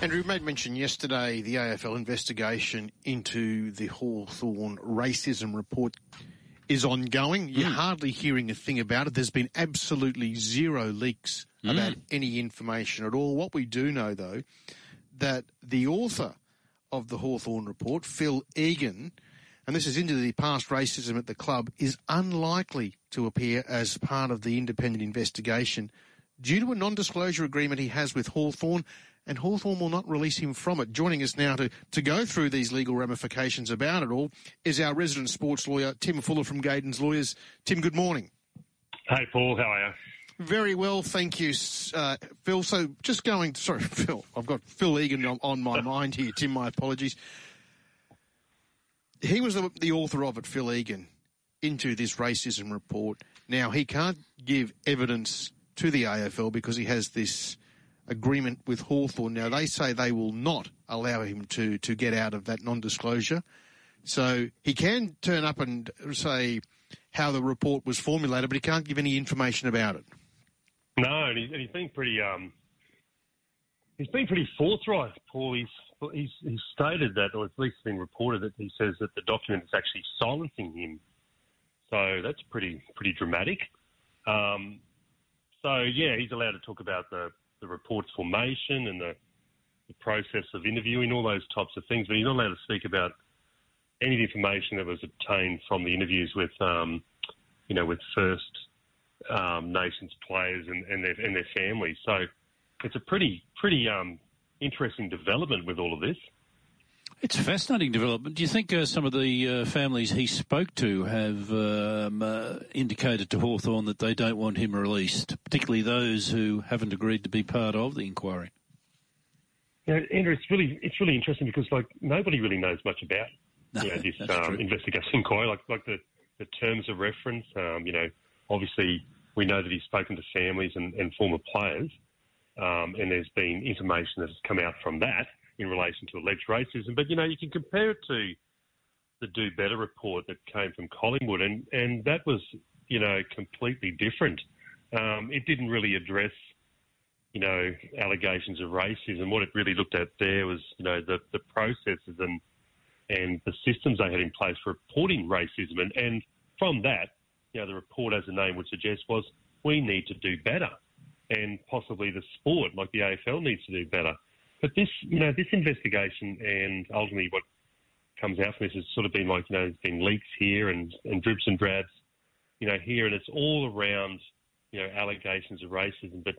Andrew made mention yesterday the AFL investigation into the Hawthorn racism report is ongoing. You're mm. hardly hearing a thing about it. There's been absolutely zero leaks mm. about any information at all. What we do know, though, that the author of the Hawthorn report, Phil Egan, and this is into the past racism at the club, is unlikely to appear as part of the independent investigation due to a non-disclosure agreement he has with Hawthorn and Hawthorn will not release him from it. Joining us now to, to go through these legal ramifications about it all is our resident sports lawyer, Tim Fuller from Gadens Lawyers. Tim, good morning. Hey, Paul, how are you? Very well, thank you, uh, Phil. So just going, sorry, Phil, I've got Phil Egan on, on my mind here. Tim, my apologies. He was the, the author of it, Phil Egan, into this racism report. Now, he can't give evidence to the AFL because he has this agreement with Hawthorn. Now, they say they will not allow him to, to get out of that non-disclosure. So he can turn up and say how the report was formulated, but he can't give any information about it. No, and, he, he's been pretty um, he's been pretty forthright, Paul. He's, he's he's stated that, or at least been reported that he says that the document is actually silencing him. So that's pretty pretty dramatic. Um, so yeah, he's allowed to talk about the the report's formation and the, the process of interviewing, all those types of things. But he's not allowed to speak about any information that was obtained from the interviews with, um, you know, with First um, Nations players and, and, their and their families. So it's a pretty pretty um, interesting development with all of this. It's a fascinating development. Do you think uh, some of the uh, families he spoke to have um, uh, indicated to Hawthorn that they don't want him released, particularly those who haven't agreed to be part of the inquiry? Yeah, Andrew, it's really it's really interesting because like nobody really knows much about no, you know, this um, investigation inquiry, like like the, the terms of reference. Um, you know, obviously we know that he's spoken to families and, and former players, um, and there's been information that's come out from that in relation to alleged racism. But you know, you can compare it to the Do Better report that came from Collingwood, and and that was you know completely different. Um, it didn't really address you know allegations of racism. What it really looked at there was you know the the processes and and the systems they had in place for reporting racism, and and from that, you know, the report, as the name would suggest, was we need to do better, and possibly the sport, like the AFL, needs to do better. But this, you know, this investigation and ultimately what comes out from this has sort of been like, you know, there's been leaks here and, and dribs and drabs, you know, here, and it's all around, you know, allegations of racism, but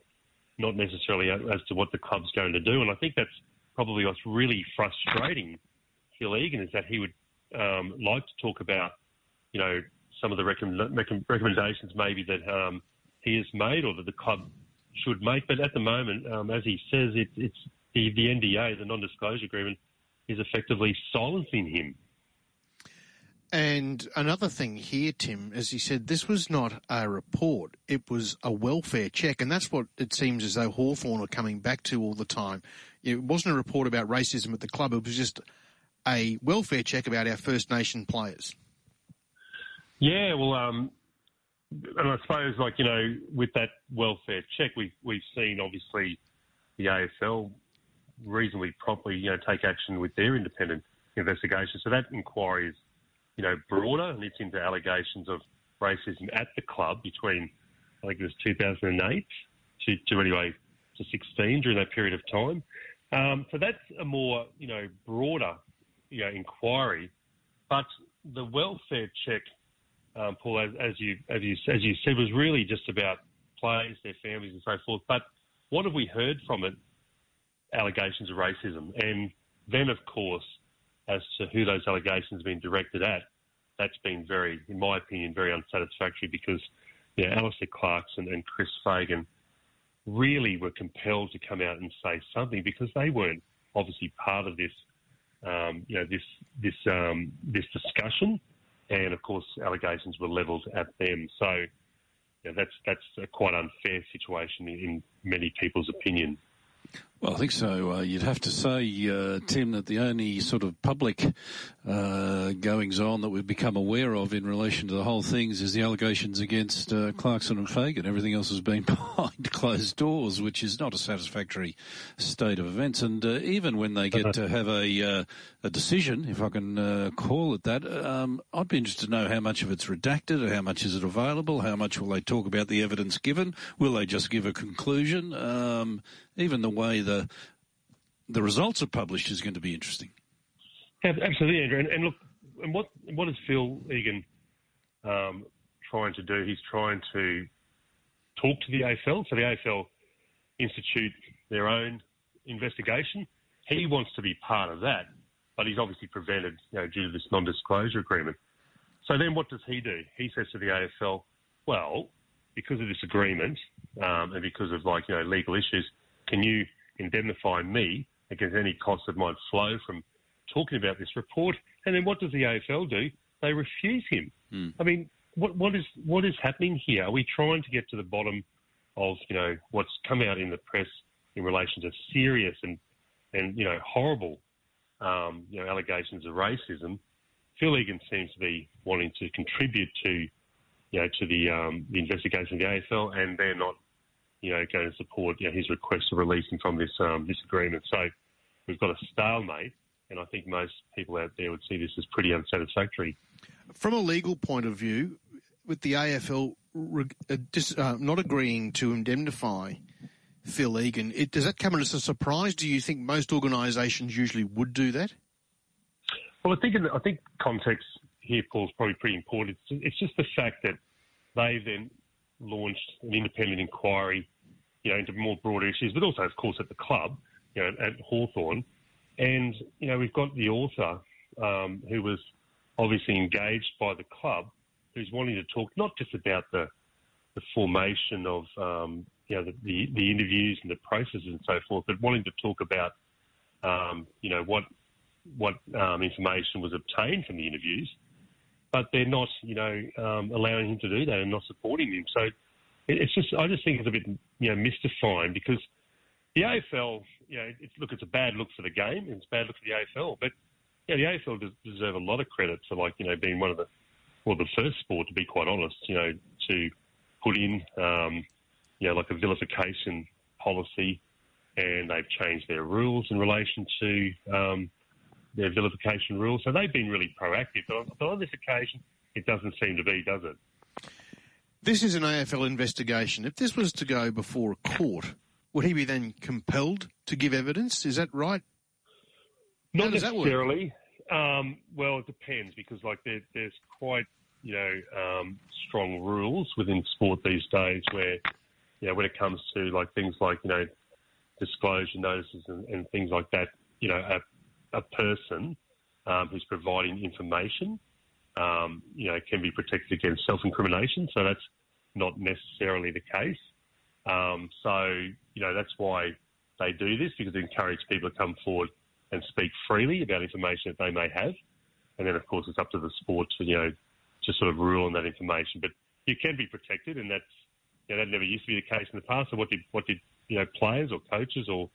not necessarily as to what the club's going to do. And I think that's probably what's really frustrating Phil Egan is that he would um, like to talk about, you know, some of the recommend, recommendations maybe that um, he has made or that the club should make. But at the moment, um, as he says, it, it's the, the NDA, the non-disclosure agreement, is effectively silencing him. And another thing here, Tim, as you said, this was not a report. It was a welfare check. And that's what it seems as though Hawthorn are coming back to all the time. It wasn't a report about racism at the club. It was just a welfare check about our First Nation players. Yeah, well, um, and I suppose, like, you know, with that welfare check, we've, we've seen, obviously, the AFL reasonably promptly, you know, take action with their independent investigation. So that inquiry is, you know, broader and it's into allegations of racism at the club between, I think it was 2008 to, to anyway to 16 during that period of time. Um, so that's a more, you know, broader, you know, inquiry. But the welfare check, um, Paul, as, as you as you as you said, was really just about players, their families, and so forth. But what have we heard from it allegations of racism. And then, of course, as to who those allegations have been directed at, that's been very, in my opinion, very unsatisfactory because you know, Alastair Clarkson and Chris Fagan really were compelled to come out and say something because they weren't obviously part of this, um, you know, this this um, this discussion, and of course allegations were levelled at them. So that's that's a quite unfair situation in many people's opinion. Well, I think so. Uh, you'd have to say, uh, Tim, that the only sort of public uh, goings on that we've become aware of in relation to the whole things is the allegations against uh, Clarkson and Fagan. Everything else has been behind closed doors, which is not a satisfactory state of events. And uh, even when they get to have a uh, a decision, if I can call it that, um, I'd be interested to know how much of it's redacted, or how much is it available, how much will they talk about the evidence given, will they just give a conclusion? Um, even the way the the results are published is going to be interesting. Absolutely, Andrew. And, and look, and what what is Phil Egan um, trying to do? He's trying to talk to the AFL. So the AFL institute their own investigation. He wants to be part of that, but he's obviously prevented, you know, due to this non-disclosure agreement. So then, what does he do? He says to the AFL, "Well, because of this agreement um, and because of like you know legal issues, can you indemnify me against any costs that might flow from talking about this report? And then what does the AFL do? They refuse him. Mm. I mean, what, what is what is happening here? Are we trying to get to the bottom of you know what's come out in the press in relation to serious and and you know horrible um, you know allegations of racism? Phil Egan seems to be wanting to contribute to you know to the um, the investigation of the AFL, and they're not you know, going to support you know, his request of releasing from this um, this agreement. So we've got a stalemate, and I think most people out there would see this as pretty unsatisfactory. From a legal point of view, with the AFL uh, uh, not agreeing to indemnify Phil Egan, it, does that come as a surprise? Do you think most organisations usually would do that? Well, I think the, I think context here, Paul, is probably pretty important. It's, it's just the fact that they then launched an independent inquiry, you know, into more broader issues, but also, of course, at the club, you know, at Hawthorn. And, you know, we've got the author um, who was obviously engaged by the club, who's wanting to talk not just about the, the formation of, um, you know, the, the, the, interviews and the processes and so forth, but wanting to talk about, um, you know, what what um, information was obtained from the interviews but they're not, you know, um, allowing him to do that and not supporting him. So it's just, I just think it's a bit, you know, mystifying because the AFL, you know, it's, look, it's a bad look for the game and it's a bad look for the AFL, but yeah, the AFL does deserve a lot of credit for like, you know, being one of the, well, the first sport, to be quite honest, you know, to put in, um, you know, like a vilification policy and they've changed their rules in relation to, um, their vilification rules. So they've been really proactive. But on, this occasion, it doesn't seem to be, does it? This is an AFL investigation. If this was to go before a court, would he be then compelled to give evidence? Is that right? Not necessarily. Um, well, it depends because like there, there's quite you know um, strong rules within sport these days where you know when it comes to like things like you know disclosure notices and, and things like that, you know, are a person um, who's providing information, um, you know, can be protected against self-incrimination. So that's not necessarily the case. Um, so you know that's why they do this because it encourages people to come forward and speak freely about information that they may have, and then of course it's up to the sport to you know to sort of rule on that information. But you can be protected, and that's you know, that never used to be the case in the past. So what did what did you know players or coaches or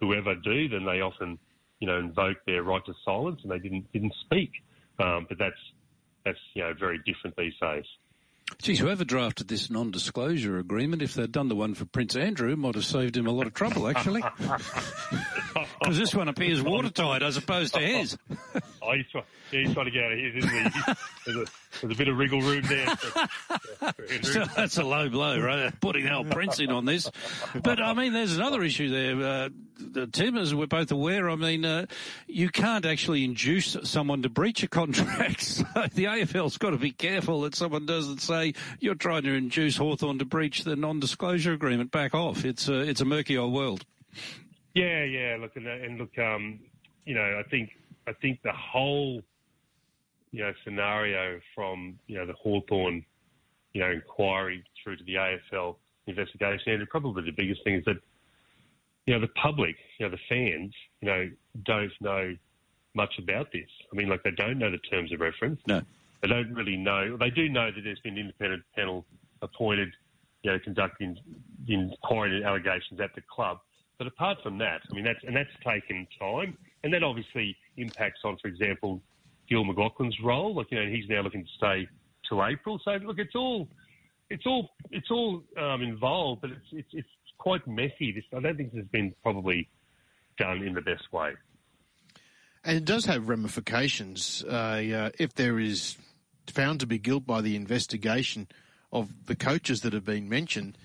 whoever do? Then they often you know, invoke their right to silence and they didn't didn't speak. Um, but that's that's you know very different these days. Geez, whoever drafted this non-disclosure agreement, if they'd done the one for Prince Andrew, might have saved him a lot of trouble, actually. Because this one appears watertight as opposed to his. Oh, he's, try, yeah, he's trying to get out of his, isn't he? There's a, there's a bit of wriggle room there. For, so that's a low blow, right? Putting our Prince in on this. But, I mean, there's another issue there. Uh, Tim, as we're both aware, I mean, uh, you can't actually induce someone to breach a contract. So the AFL's got to be careful that someone doesn't say, you're trying to induce Hawthorn to breach the non-disclosure agreement. Back off. It's a, it's a murky old world. Yeah, yeah. Look, and, and look, um, you know, I think I think the whole you know scenario from you know the Hawthorn you know inquiry through to the AFL investigation, and probably the biggest thing is that you know the public, you know the fans, you know don't know much about this. I mean, like they don't know the terms of reference. No, they don't really know. They do know that there's been an independent panel appointed, you know, conducting inquiry allegations at the club But apart from that, I mean, that's and that's taken time, and that obviously impacts on, for example, Gil McLachlan's role. Like you know, he's now looking to stay till April. So look, it's all it's all it's all um, involved, but it's it's it's quite messy. This I don't think this has been probably done in the best way. And it does have ramifications uh, uh, if there is found to be guilt by the investigation of the coaches that have been mentioned.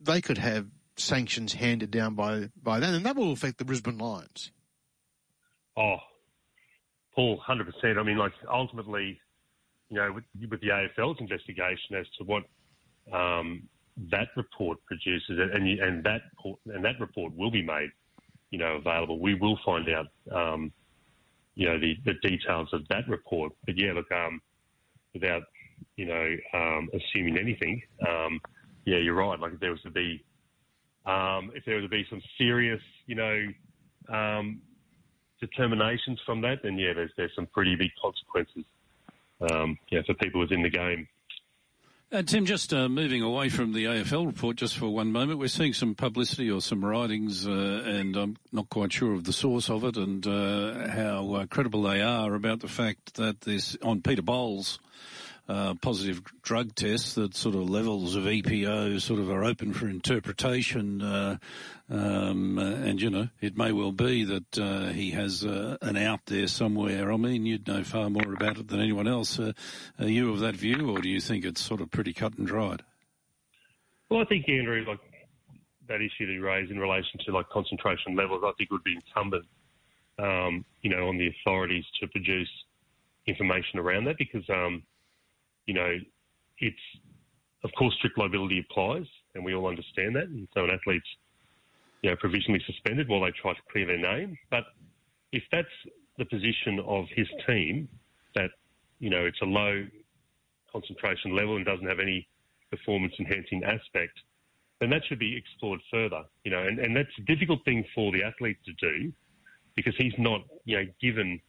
They could have sanctions handed down by by then, and that will affect the Brisbane Lions. Oh, Paul, hundred percent. I mean, like ultimately, you know, with, with the AFL's investigation as to what um, that report produces, and and that and that report will be made, you know, available. We will find out, um, you know, the, the details of that report. But yeah, look, um, without you know um, assuming anything, um, yeah, you're right. Like if there was to be, um, if there was to be some serious, you know, determinations from that, then yeah, there's there's some pretty big consequences, um, yeah, for people within the game. Uh, Tim, just uh, moving away from the AFL report just for one moment, we're seeing some publicity or some writings, uh, and I'm not quite sure of the source of it and uh, how uh, credible they are about the fact that this on Peter Bol's uh, positive drug tests that sort of levels of EPO sort of are open for interpretation. Uh, um, and, you know, it may well be that uh, he has uh, an out there somewhere. I mean, you'd know far more about it than anyone else. Uh, are you of that view, or do you think it's sort of pretty cut and dried? Well, I think, Andrew, like that issue that you raised in relation to like concentration levels, I think would be incumbent, um, you know, on the authorities to produce information around that because, um, you know, it's, of course, strict liability applies, and we all understand that. And so an athlete's, you know, provisionally suspended while they try to clear their name. But if that's the position of his team, that, you know, it's a low concentration level and doesn't have any performance enhancing aspect, then that should be explored further, you know, and, and that's a difficult thing for the athlete to do because he's not, you know, given,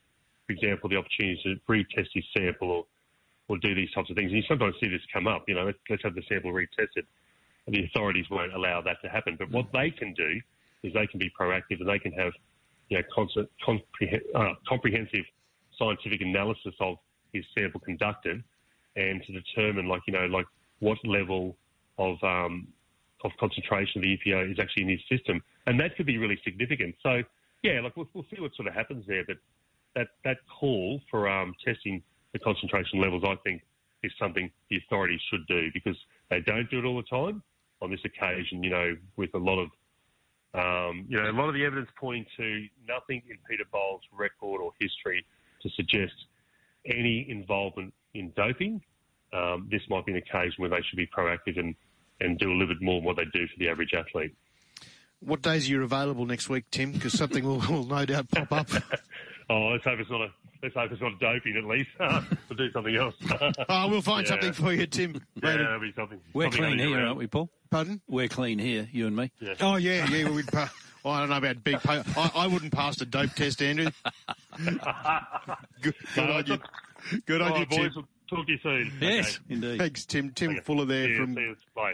for example, the opportunity to retest his sample or or do these types of things. And you sometimes see this come up. You know, let's, let's have the sample retested. And the authorities won't allow that to happen. But what they can do is they can be proactive and they can have, you know, constant, uh, comprehensive scientific analysis of his sample conducted, and to determine, like, you know, like what level of um, of concentration of the EPO is actually in his system, and that could be really significant. So, yeah, like we'll, we'll see what sort of happens there. But that that call for um, testing the concentration levels, I think, is something the authorities should do because they don't do it all the time. On this occasion, you know, with a lot of, um, you know, a lot of the evidence pointing to nothing in Peter Bol's record or history to suggest any involvement in doping. Um, this might be an occasion where they should be proactive and, and do a little bit more than what they do for the average athlete. What days are you available next week, Tim? Because something will, will no doubt pop up. oh, let's hope it's not a let's hope it's not doping at least. we'll do something else. oh, we'll find yeah. something for you, Tim. Yeah, it'll be something. We're something clean here, aren't we, Paul? Pardon? We're clean here, you and me. Yeah. Oh yeah, yeah. We'd. Pa- well, I don't know about big. Pa- I, I, wouldn't pass a dope test, Andrew. good, good no, on you. Good on you, boys. Tim. We'll talk to you soon. Yes, okay. indeed. Thanks, Tim. Tim okay. Fuller there See from. You, Bye.